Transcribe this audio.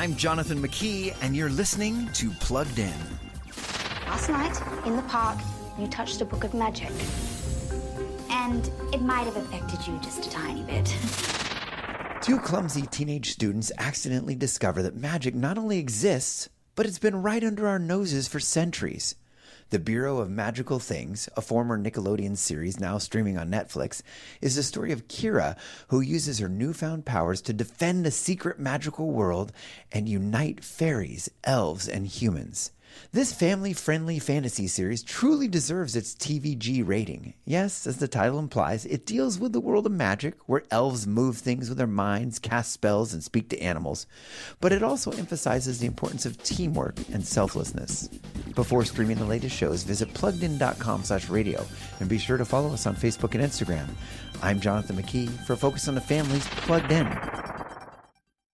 I'm Jonathan McKee, and you're listening to Plugged In. Last night, in the park, you touched a book of magic. And it might have affected you just a tiny bit. Two clumsy teenage students accidentally discover that magic not only exists, but it's been right under our noses for centuries. The Bureau of Magical Things, a former Nickelodeon series now streaming on Netflix, is the story of Kyra, who uses her newfound powers to defend a secret magical world and unite fairies, elves, and humans. This family friendly fantasy series truly deserves its TVG rating. Yes, as the title implies, it deals with the world of magic, where elves move things with their minds, cast spells, and speak to animals. But it also emphasizes the importance of teamwork and selflessness. Before streaming the latest shows, visit pluggedin.com slash radio and be sure to follow us on Facebook and Instagram. I'm Jonathan McKee for Focus on the Family's Plugged In.